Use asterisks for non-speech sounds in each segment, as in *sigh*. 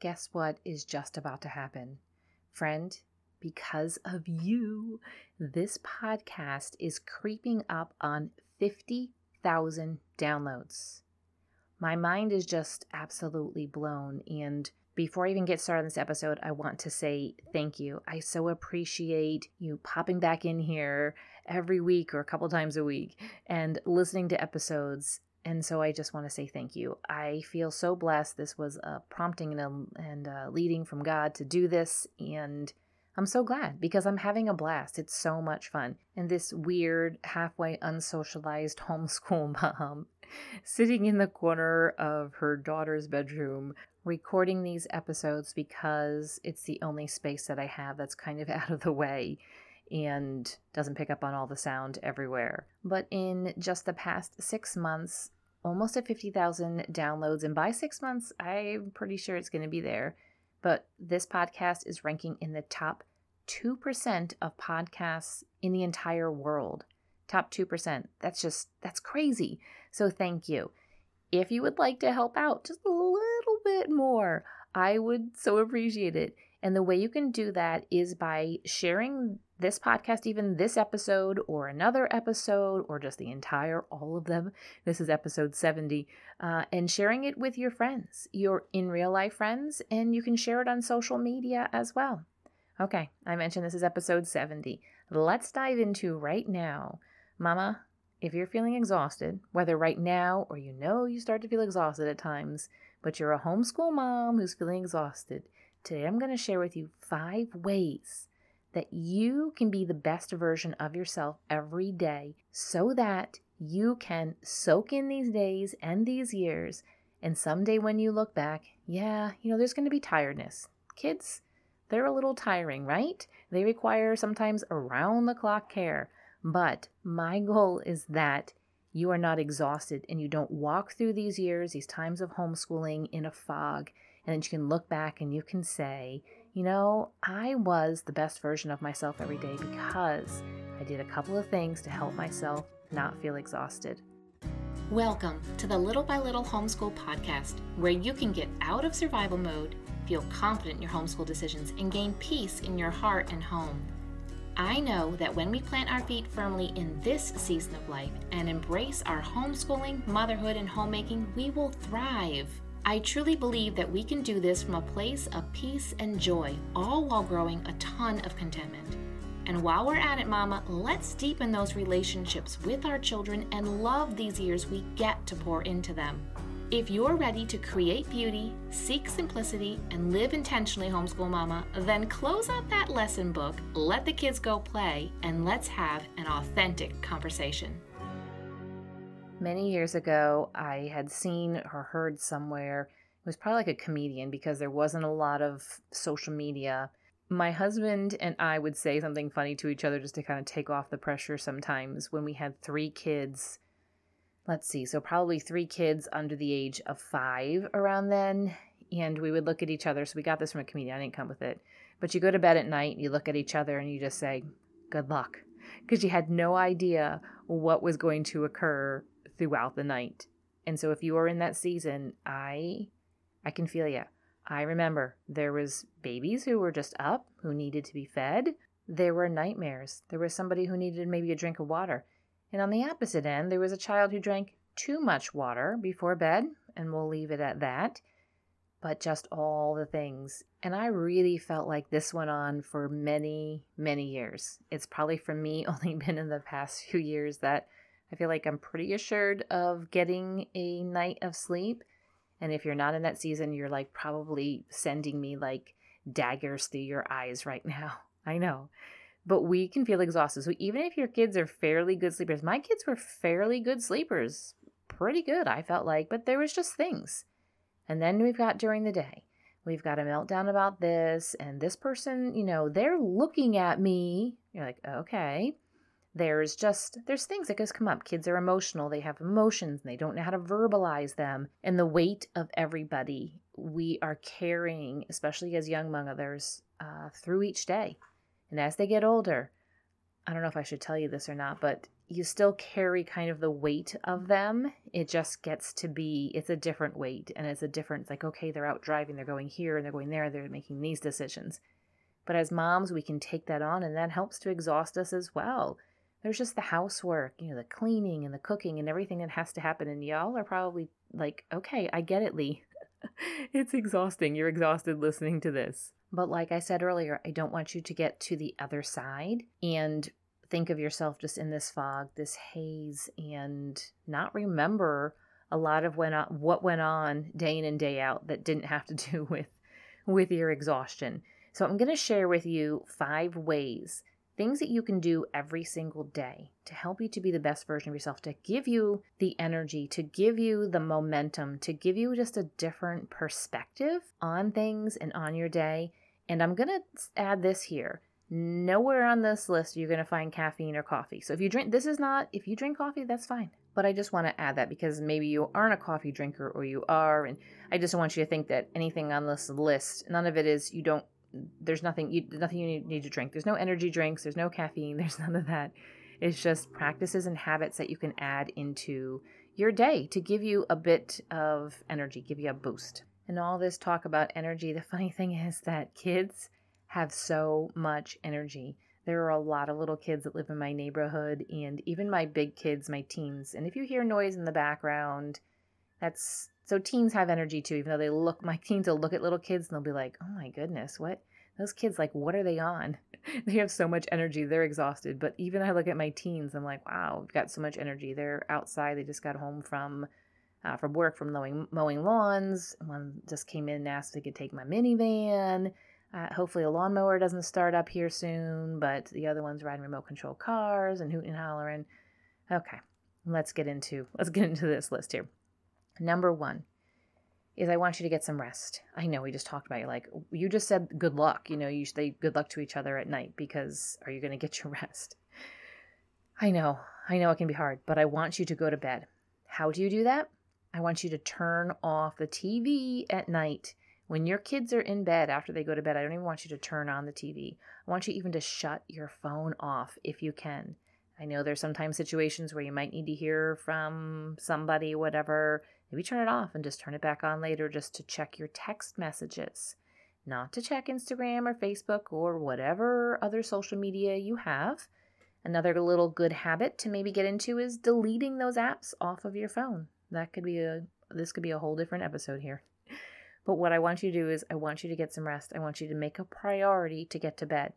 guess what is just about to happen? Friend, because of you, this podcast is creeping up on 50,000 downloads. My mind is just absolutely blown. And before I even get started on this episode, I want to say thank you. I so appreciate you popping back in here every week or a couple times a week and listening to episodes. And so I just want to say thank you. I feel so blessed. This was a prompting and a, and a leading from God to do this. And I'm so glad because I'm having a blast. It's so much fun. And this weird, halfway unsocialized *laughs* homeschool mom *laughs* sitting in the corner of her daughter's bedroom recording these episodes because it's the only space that I have that's kind of *laughs* out of the way and doesn't pick up on all the sound everywhere. But in just the past six months, almost at 50,000 downloads. And by six months, I'm pretty sure it's going to be there. But this podcast is ranking in the top 2% of podcasts in the entire world. Top 2%. That's just, that's crazy. So thank you. If you would like to help out just a little bit more, I would so appreciate it. And the way you can do that is by sharing this podcast, even this episode or another episode or just the entire, all of them. This is episode 70. Uh, and sharing it with your friends, your in real life friends, and you can share it on social media as well. Okay, I mentioned this is episode 70. Let's dive into right now. Mama, if you're feeling exhausted, whether right now or you know you start to feel exhausted at times, but you're a homeschool mom who's feeling exhausted, today I'm going to share with you five ways that you can be the best version of yourself every day so that you can soak in these days and these years. And someday when you look back, yeah, you know, there's going to be tiredness. Kids, they're a little tiring, right? They require sometimes around the clock care. But my goal is that you are not exhausted and you don't walk through these years, these times of homeschooling in a fog, and then you can look back and you can say, you know, I was the best version of myself every day because I did a couple of things to help myself not feel exhausted. Welcome to the Little by Little Homeschool Podcast, where you can get out of survival mode feel confident in your homeschool decisions, and gain peace in your heart and home. I know that when we plant our feet firmly in this season of life and embrace our homeschooling, motherhood, and homemaking, we will thrive. I truly believe that we can do this from a place of peace and joy, all while growing a ton of contentment. And while we're at it, Mama, let's deepen those relationships with our children and love these years we get to pour into them. If you're ready to create beauty, seek simplicity, and live intentionally, homeschool mama, then close up that lesson book, let the kids go play, and let's have an authentic conversation. Many years ago, I had seen or heard somewhere, it was probably like a comedian because there wasn't a lot of social media. My husband and I would say something funny to each other just to kind of take off the pressure sometimes when we had three kids let's see, so probably three kids under the age of five around then. And we would look at each other. So we got this from a comedian. I didn't come with it. But you go to bed at night, and you look at each other, and you just say, good luck. Because you had no idea what was going to occur throughout the night. And so if you are in that season, I I can feel you. I remember there was babies who were just up, who needed to be fed. There were nightmares. There was somebody who needed maybe a drink of water. And on the opposite end, there was a child who drank too much water before bed, and we'll leave it at that. But just all the things. And I really felt like this went on for many, many years. It's probably for me *laughs* only been in the past few years that I feel like I'm pretty assured of getting a night of sleep. And if you're not in that season, you're like probably sending me like daggers through your eyes right *laughs* now. I know but we can feel exhausted. So even if your kids are fairly good sleepers, my kids were fairly good sleepers, pretty good, I felt like, but there was just things. And then we've got during the day, we've got a meltdown about this, and this person, you know, they're looking at me. You're like, okay. There's just, there's things that just come up. Kids are emotional, they have emotions, and they don't know how to verbalize them. And the weight of everybody we are carrying, especially as young mothers, uh, through each day. And as they get older, I don't know if I should tell you this or not, but you still carry kind of the weight of them. It just gets to be, it's a different weight and it's a different, it's like, okay, they're out driving, they're going here and they're going there, they're making these decisions. But as moms, we can take that on and that helps to exhaust us as well. There's just the housework, you know, the cleaning and the cooking and everything that has to happen. And y'all are probably like, okay, I get it, Leigh. *laughs* it's exhausting. You're exhausted listening to this. But like I said earlier, I don't want you to get to the other side and think of yourself just in this fog, this haze, and not remember a lot of on, what went on day in and day out that didn't have to *laughs* do with with your exhaustion. So I'm going to share with you five ways, things that you can do every single day to help you to be the best version of yourself, to give you the energy, to give you the momentum, to give you just a different perspective on things and on your day. And I'm going to add this here. Nowhere on this list you're going to find caffeine or coffee. So if you drink, this is not, if you drink coffee, that's fine. But I just want to add that because maybe you aren't a coffee drinker or you are. And I just want you to think that anything on this list, none of it is, you don't, there's nothing, you, nothing you need, need to drink. There's no energy drinks, there's no caffeine, *laughs* there's none of that. It's just practices and habits that you can add into your day to give you a bit of energy, give you a boost. And all this talk about energy, the funny *laughs* thing is that kids, have so much energy. There are a lot of little kids that live in my neighborhood, and even my big kids, my teens. And if you hear noise in the background, that's so teens have energy too, even though they look, my *laughs* teens will look at little kids and they'll be like, oh my goodness, what? Those kids, like, what are they on? *laughs* they have so much energy, they're exhausted. But even I look at my teens, I'm like, wow, we've got so much energy. They're outside, they just got home from. Uh, from work from mowing, mowing lawns. One just came in and asked if they could take my minivan. Uh, hopefully, a lawnmower doesn't start up here soon, but the other one's riding remote control cars and hooting and hollering. Okay, let's get into let's get into this list here. Number one is I want you to get some rest. I know we just talked about you like you just said good luck. You know, you say good luck to each other at night because are you going to get your *laughs* rest? I know, I know it can be hard, but I want you to go to bed. How do you do that? I want you to turn off the TV at night when your kids are in bed after they go to bed, I don't even want you to turn on the TV. I want you even to shut your phone off if you can. I know there's sometimes situations where you might need to hear from somebody, whatever. Maybe turn it off and just turn it back on later just to check your text messages, not to check Instagram or Facebook or whatever other social media you have. Another little good habit to maybe get into is deleting those apps off of your phone. That could be a this could be a whole different episode here. But what I want you to do is, I want you to get some rest. I want you to make a priority to get to bed.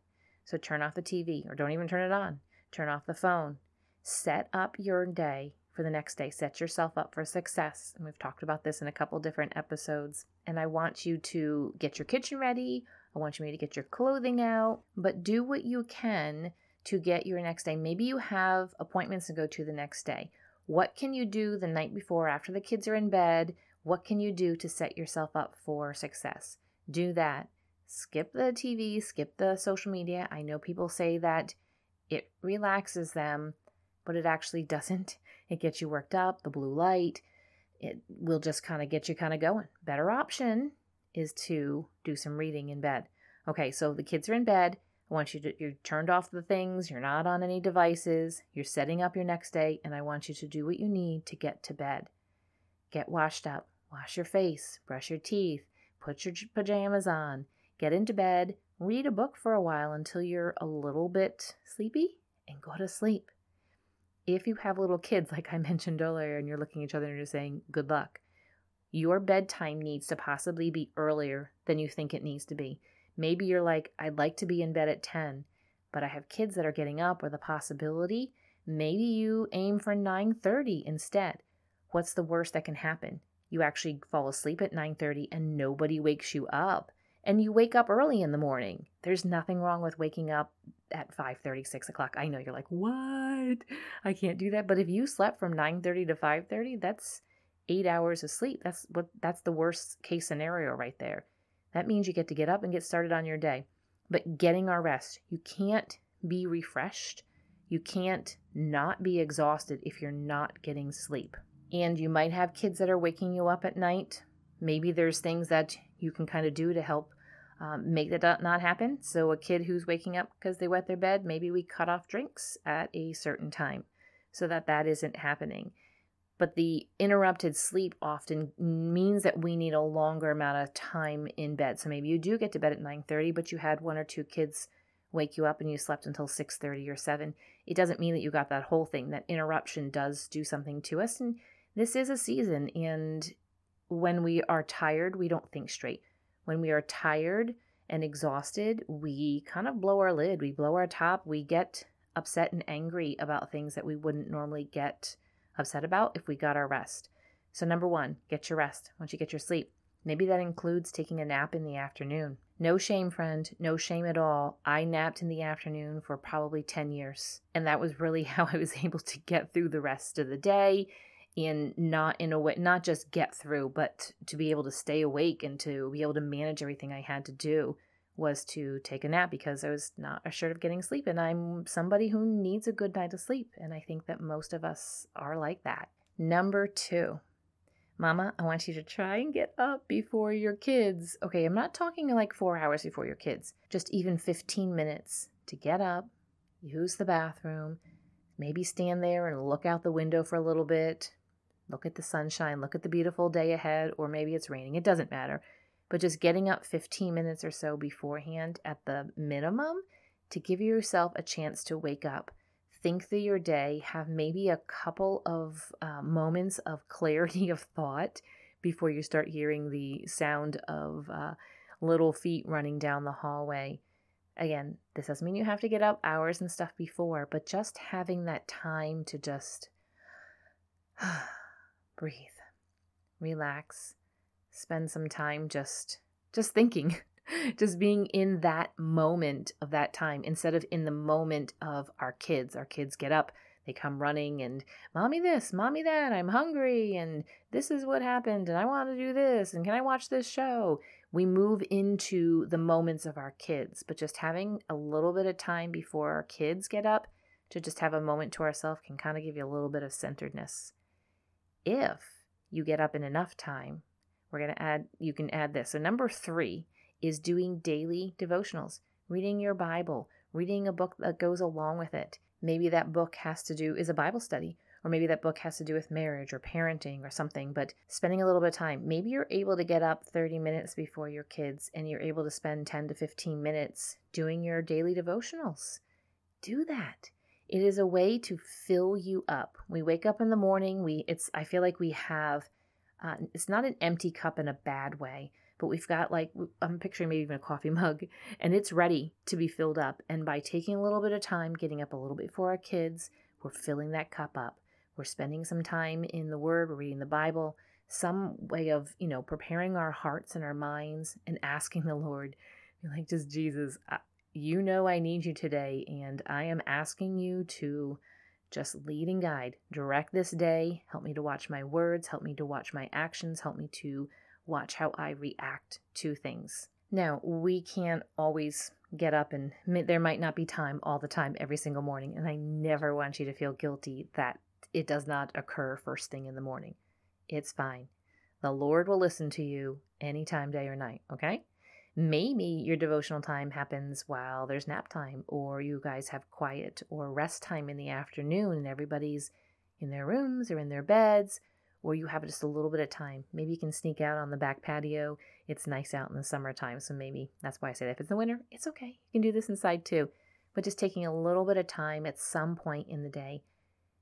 So turn off the TV or don't even turn it on. Turn off the phone. Set up your day for the next day. Set yourself up for success. And we've talked about this in a couple different episodes. And I want you to get your kitchen ready. I want you to get your clothing out, but do what you can to get your next day. Maybe you have appointments to go to the next day. What can you do the night before after the kids are in bed what can you do to set yourself up for success? Do that. Skip the TV, skip the social media. I know people say that it relaxes them, but it actually *laughs* doesn't. It gets you worked up, the blue light. It will just kind of get you kind of going. Better option is to do some reading in bed. Okay, so the kids are in bed. I want you to, you're turned off the things, you're not on any devices, you're setting up your next day, and I want you to do what you need to get to bed. Get washed up, Wash your face, brush your teeth, put your pajamas on, get into bed, read a book for a while until you're a little bit sleepy, and go to sleep. If you have little kids, *laughs* like I mentioned earlier, and you're looking at each other and you're saying, good luck, your bedtime needs to possibly be earlier than you think it needs to be. Maybe you're like, I'd like to be in bed at 10, but I have kids that are getting up, or the possibility, maybe you aim for 9:30 instead. What's the worst that can happen? you actually fall asleep at 9:30 and nobody wakes you up and you wake up early in the morning. There's nothing wrong with waking up at 5:30 6 o'clock. I know you're like what? I can't do that. But if you slept from 9:30 to 5:30 that's eight hours of sleep. That's what that's the worst case scenario right there. That means you get to get up and get started on your day. But getting our rest you can't be refreshed. You can't not be exhausted if you're not getting sleep. And you might have kids that are waking you up at night. Maybe there's things that you can kind of do to help um, make that not happen. So, a kid who's waking up because they wet their bed, maybe we cut off drinks at a certain time. so that that isn't happening. But the interrupted sleep often means that we need a longer amount of time in bed. So maybe you do get to bed at 9:30, but you had one or two kids wake you up and you slept until 6:30 or 7. It doesn't mean that you got that whole thing. That interruption does do something to us and this is a season and when we are tired, we don't think straight. When we are tired and exhausted, we kind of blow our lid, we blow our top, we get upset and angry about things that we wouldn't normally get upset about if we got our rest. So, number one, get your rest once you get your sleep. Maybe that includes taking a nap in the afternoon. No shame, friend, no shame at all. I napped in the afternoon for probably 10 years, and that was really *laughs* how I was able to get through the rest of the day and not in a way not just get through but to be able to stay awake and to be able to manage everything i had to do was to take a nap because i was not assured of getting sleep and i'm somebody who needs a good night of sleep and i think that most of us are like that. Number two mama i want you to try and get up before your kids. Okay i'm not talking like four hours before your kids just even 15 minutes to get up use the bathroom maybe stand there and look out the window for a little bit Look at the sunshine, look at the beautiful day ahead, or maybe it's raining. It doesn't matter. But just getting up 15 minutes or so beforehand at the minimum to give yourself a chance to wake up, think through your day, have maybe a couple of uh, moments of *laughs* clarity of thought before you start hearing the sound of uh, little feet running down the hallway. Again, this doesn't mean you have to get up hours and stuff before, but just having that time to just *sighs* *sighs* breathe, relax, spend some time just just thinking, *laughs* just being in that moment of that time instead of in the moment of our kids. Our kids get up, they come running and mommy this, mommy that, I'm hungry and this is what happened and I want to do this and can I watch this show? We move into the moments of our kids, but just having a little bit of time before our kids get up to just have a moment to ourselves can kind of give you a little bit of centeredness if you get up in enough time, we're going to add, you can add this. So, number three is doing daily devotionals, reading your Bible, reading a book that goes along with it. Maybe that book has to do is a Bible study, or maybe that book has to do with marriage or parenting or something, but spending a little bit of time. Maybe you're able to get up 30 minutes before your kids and you're able to spend 10 to 15 minutes doing your daily devotionals. Do that it is a way to fill you up. We wake up in the morning we it's i feel like we have uh, it's not an empty cup in a bad way but we've got like i'm picturing maybe even a coffee *laughs* mug and it's ready to be filled up and by taking a little bit of time getting up a little bit for our kids we're filling that cup up. We're spending some time in the word we're reading the bible some way of you know preparing our hearts and our minds and asking the lord like just jesus you know I need you today, and I am asking you to just lead and guide, direct this day, help me to watch my words, help me to watch my actions, help me to watch how I react to things. Now, we can't always get up, and there might not be time all the time every single morning, and I never want you to feel guilty that it does not occur first thing in the morning. It's fine. The Lord will listen to you anytime, day or night, okay? Maybe your devotional time happens while there's nap time, or you guys have quiet or rest time in the afternoon and everybody's in their rooms or in their beds, or you have just a little bit of time. Maybe you can sneak out on the back patio. It's nice out in the summertime, so maybe that's why I say that. If it's the winter, it's okay. You can do this inside too. But just taking a little bit of time at some point in the day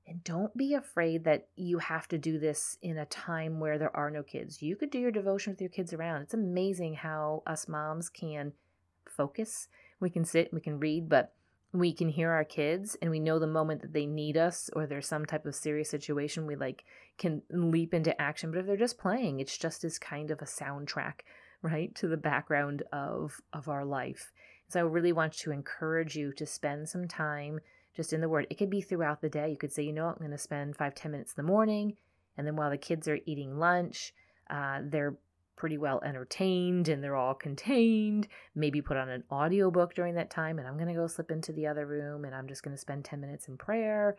and don't be afraid that you have to do this in a time where there are no kids. You could do your devotion with your kids around. It's amazing how us moms can focus. We can sit, we can read, but we can hear our kids and we know the moment that they need us or there's some type of serious situation we like can leap into action but if they're just playing it's just as kind of a soundtrack right to the background of of our life so i really want to encourage you to spend some time just in the word. It could be throughout the day. You could say, you know, I'm going to spend five, ten minutes in the morning. And then while the kids are eating lunch, uh, they're pretty well entertained and they're all contained. Maybe put on an audiobook during that time. And I'm going to go slip into the other room and I'm just going to spend 10 minutes in prayer.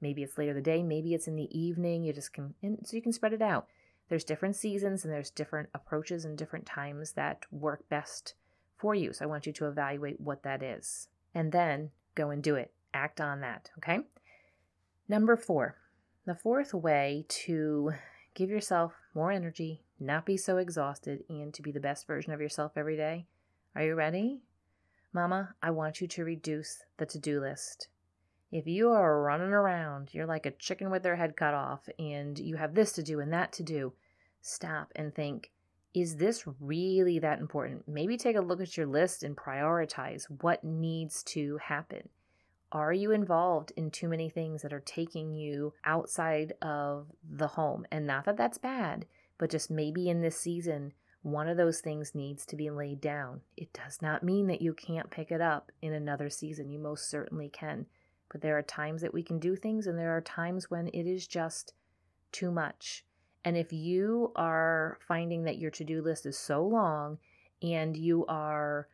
Maybe it's later the day. Maybe it's in the evening. You just can, and so you can spread it out. There's different seasons and there's different approaches and different times that work best for you. So I want you to evaluate what that is and then go and do it act on that, okay? Number four, the fourth way to give yourself more energy, not be so exhausted, and to be the best version of yourself every day. Are you ready? Mama, I want you to reduce the to do list. If you are running around, you're like a chicken with their head cut off, and you have this to do and that to do, stop and think is this really that important? Maybe take a look at your list and prioritize what needs to happen. Are you involved in too many things that are taking you outside of the home? And not that that's bad, but just maybe in this season, one of those things needs to be laid down. It does not mean that you can't pick it up in another season. You most certainly can. But there are times that we can do things, and there are times when it is just too much. And if you are finding that your to do list is so long and you are,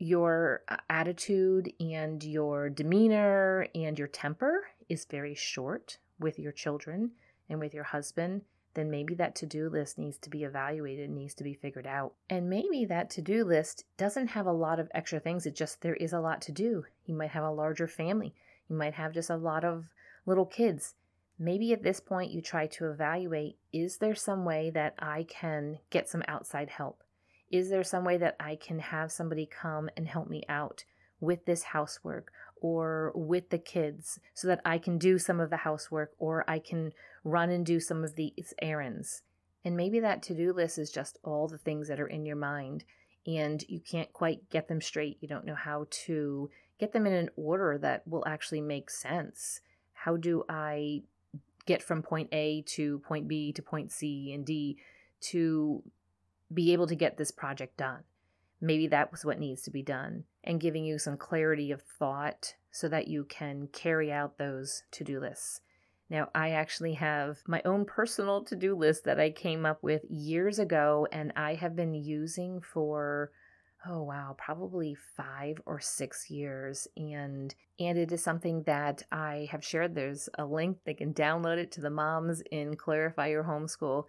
your uh, attitude and your demeanor and your temper is very short with your children and with your husband, then maybe that to do list needs to be evaluated, needs to be figured out. And maybe that to do list doesn't have a lot of extra things, it just there is a lot to do. You might have a larger family, you might have just a lot of little kids. Maybe at this point you try to evaluate is there some way that I can get some outside help? Is there some way that I can have somebody come and help me out with this housework or with the kids so that I can do some of the housework or I can run and do some of these errands? And maybe that to do list is just all the things that are in your mind and you can't quite get them straight. You don't know how to get them in an order that will actually make sense. How do I get from point A to point B to point C and D to be able to get this project done. Maybe that was what needs to be done, and giving you some clarity of thought so that you can carry out those to do lists. Now, I actually have my own personal to do list that I came up with years ago, and I have been using for oh wow probably five or six years and and it is something that i have shared there's a link they can download it to the moms in clarify your homeschool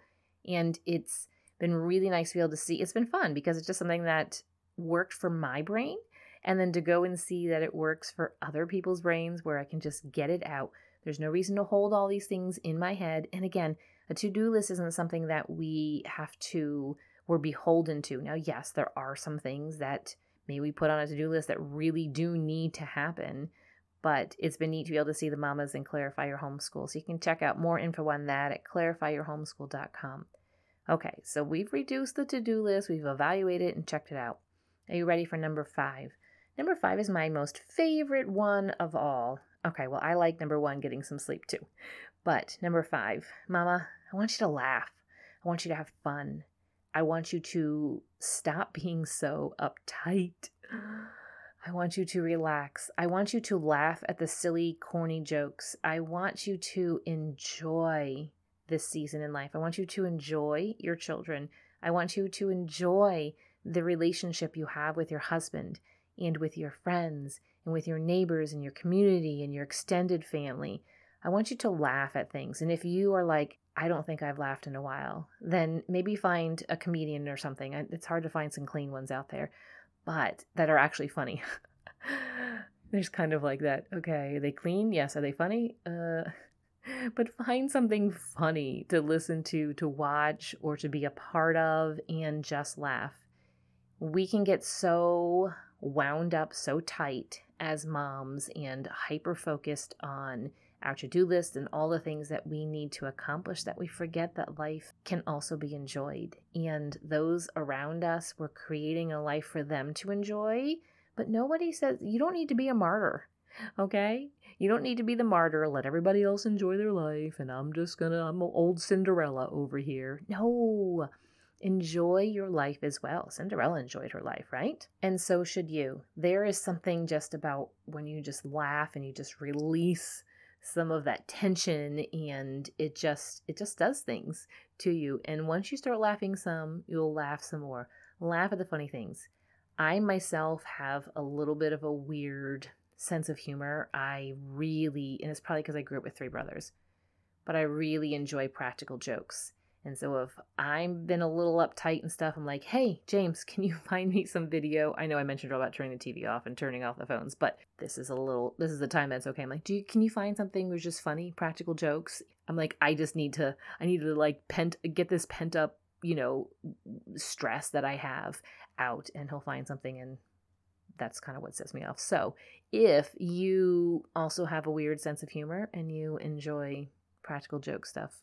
and it's been really nice to be able to see it's been fun because it's just something that worked for my brain and then to go and see that it works for other people's brains where i can just get it out there's no reason to hold all these things in my head and again a to-do list isn't something that we have to we're beholden to. Now, yes, there are some things that maybe we put on a to do list that really do need to happen, but it's been neat to be able to see the mamas and Clarify Your Homeschool. So you can check out more info on that at clarifyyourhomeschool.com. Okay, so we've reduced the to do list, we've evaluated and checked it out. Are you ready for number five? Number five is my most favorite one of all. Okay, well, I like number one, getting some sleep too. But number five, Mama, I want you to laugh. I want you to have fun. I want you to stop *laughs* being so uptight. I want you to relax. I want you to laugh at the silly, corny jokes. I want you to enjoy this season in life. I want you to enjoy your children. I want you to enjoy the relationship you have with your husband and with your friends and with your neighbors and your community and your extended family. I want you to laugh at things. And if you are like, I don't think I've laughed in a while, then maybe find a comedian or something. It's hard to find some clean ones out there, but that are actually funny. *laughs* There's kind of like that. Okay, are they clean? Yes. Are they funny? Uh, *laughs* but find something funny to listen to, to watch, or to be a part of, and just laugh. We can get so wound up, so tight as moms, and hyper focused on our to do list and all the things that we need to accomplish that we forget that life can also be enjoyed. And those around us, we're creating a life for them to enjoy. But nobody says you don't need to be a martyr, okay? You don't need to be the martyr, let everybody else enjoy their life, and I'm just gonna, I'm old Cinderella over here. No, enjoy your life as well. Cinderella enjoyed her life, right? And so should you. There is something just about when you just laugh and you just release some of that tension and it just it just does things to you and once you start laughing some you'll laugh some more laugh at the funny things i myself have a little bit of a weird sense of humor i really and it's probably because i grew up with three brothers but i really enjoy practical jokes And so if I've been a little uptight and stuff, I'm like, hey, James, can you *laughs* find me some video? I know I mentioned about turning the TV off and turning off the phones, but this is a little, this is the time that's okay. I'm like, do you, can you find something that's just funny, practical jokes? I'm like, I just need to, I need to like pent, get this pent up, you know, stress that I have out. And he'll find something and that's kind of what sets me off. So, if you also have a weird sense of humor and you enjoy practical joke stuff,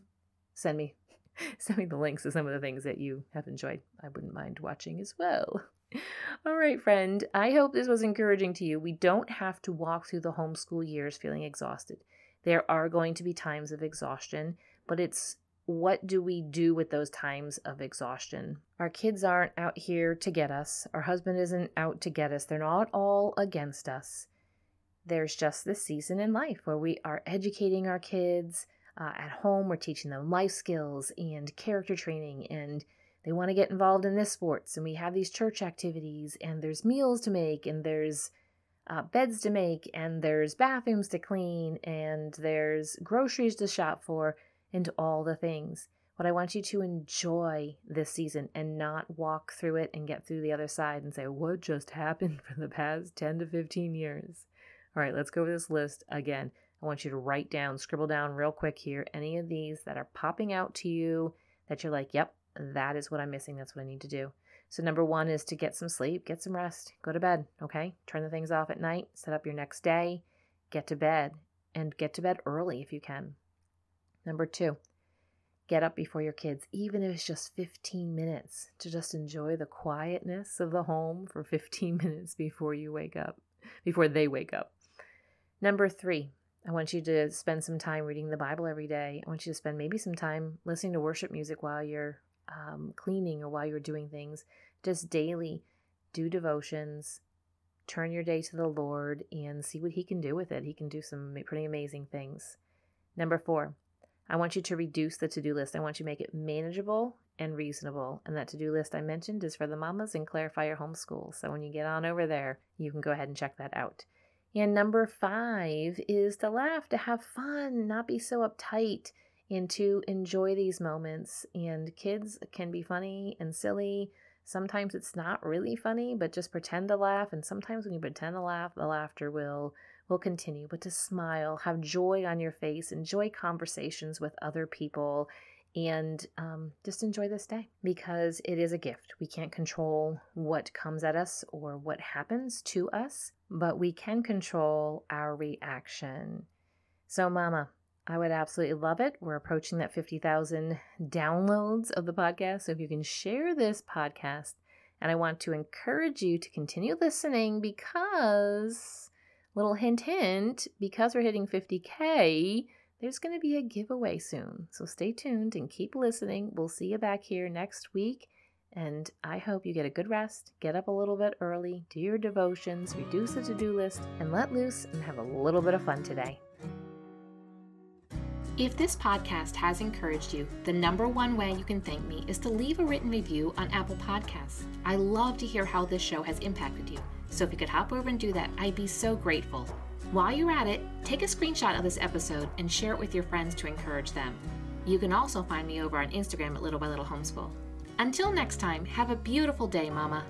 send me *laughs* send me the links to some of the things that you have enjoyed. I wouldn't mind watching as well. *laughs* All right, friend. I hope this was encouraging to you. We don't have to walk through the homeschool years feeling exhausted. There are going to be times of exhaustion, but it's what do we do with those times of exhaustion? Our kids aren't out here to get us. Our husband isn't out to get us. They're not all against us. There's just this season in life where we are educating our kids. Uh, at home, we're teaching them life skills and character training, and they want to get involved in this sports. And we have these church activities, and there's meals to make, and there's uh, beds to make, and there's bathrooms to clean, and there's groceries to shop for into all the things. But I want you to enjoy this season and not walk through it and get through the other side and say, What just *laughs* happened for the past 10 to 15 years? All right, let's go over this list again. I want you to write down, scribble down real quick here any of these that are popping out to you that you're like, Yep, that is what I'm missing. That's what I need to do. So, number one is to get some sleep, get some rest, go to bed, okay? Turn the things off at night, set up your next day, get to bed, and get to bed early if you can. Number two, get up before your kids, even if it's just 15 minutes, to just enjoy the quietness of the home for 15 *laughs* minutes before you wake up, before they wake up. Number three, I want you to spend some time reading the Bible every day. I want you to spend maybe some time listening to worship music while you're um, cleaning or while you're doing things. Just daily do devotions, turn your day to the Lord, and see what He can do with it. He can do some pretty amazing things. Number four, I want you to reduce the to do list. I want you to make it manageable and reasonable. And that to do list I mentioned is for the mamas and Clarify Your Homeschool. So when you get on over there, you can go ahead and check that out. And number five is to laugh, to have fun, not be so uptight, and to enjoy these moments. And kids can be funny and silly. Sometimes it's not really funny, but just pretend to laugh. And sometimes when you pretend to laugh, the laughter will will continue, but to smile, have joy on your face, enjoy conversations with other people, and um, just enjoy this day because it is a gift. We can't control what comes at us or what happens to us, but we can control our reaction. So, Mama, I would absolutely love it. We're approaching that 50,000 downloads of the podcast. So, if you can share this podcast, and I want to encourage you to continue listening because Little hint, hint, because we're hitting 50K, there's going to be a giveaway soon. So stay tuned and keep listening. We'll see you back here next week. And I hope you get a good rest, get up a little bit early, do your devotions, reduce the to do list, and let loose and have a little bit of fun today. If this podcast has encouraged you, the number one way you can thank me is to leave a written review on Apple Podcasts. I love to hear how this show has impacted you. So if you could hop over and do that, I'd be so grateful. While you're at it, take a screenshot of this episode and share it with your friends to encourage them. You can also find me over on Instagram at Little by Little Homeschool. Until next time, have a beautiful day, Mama.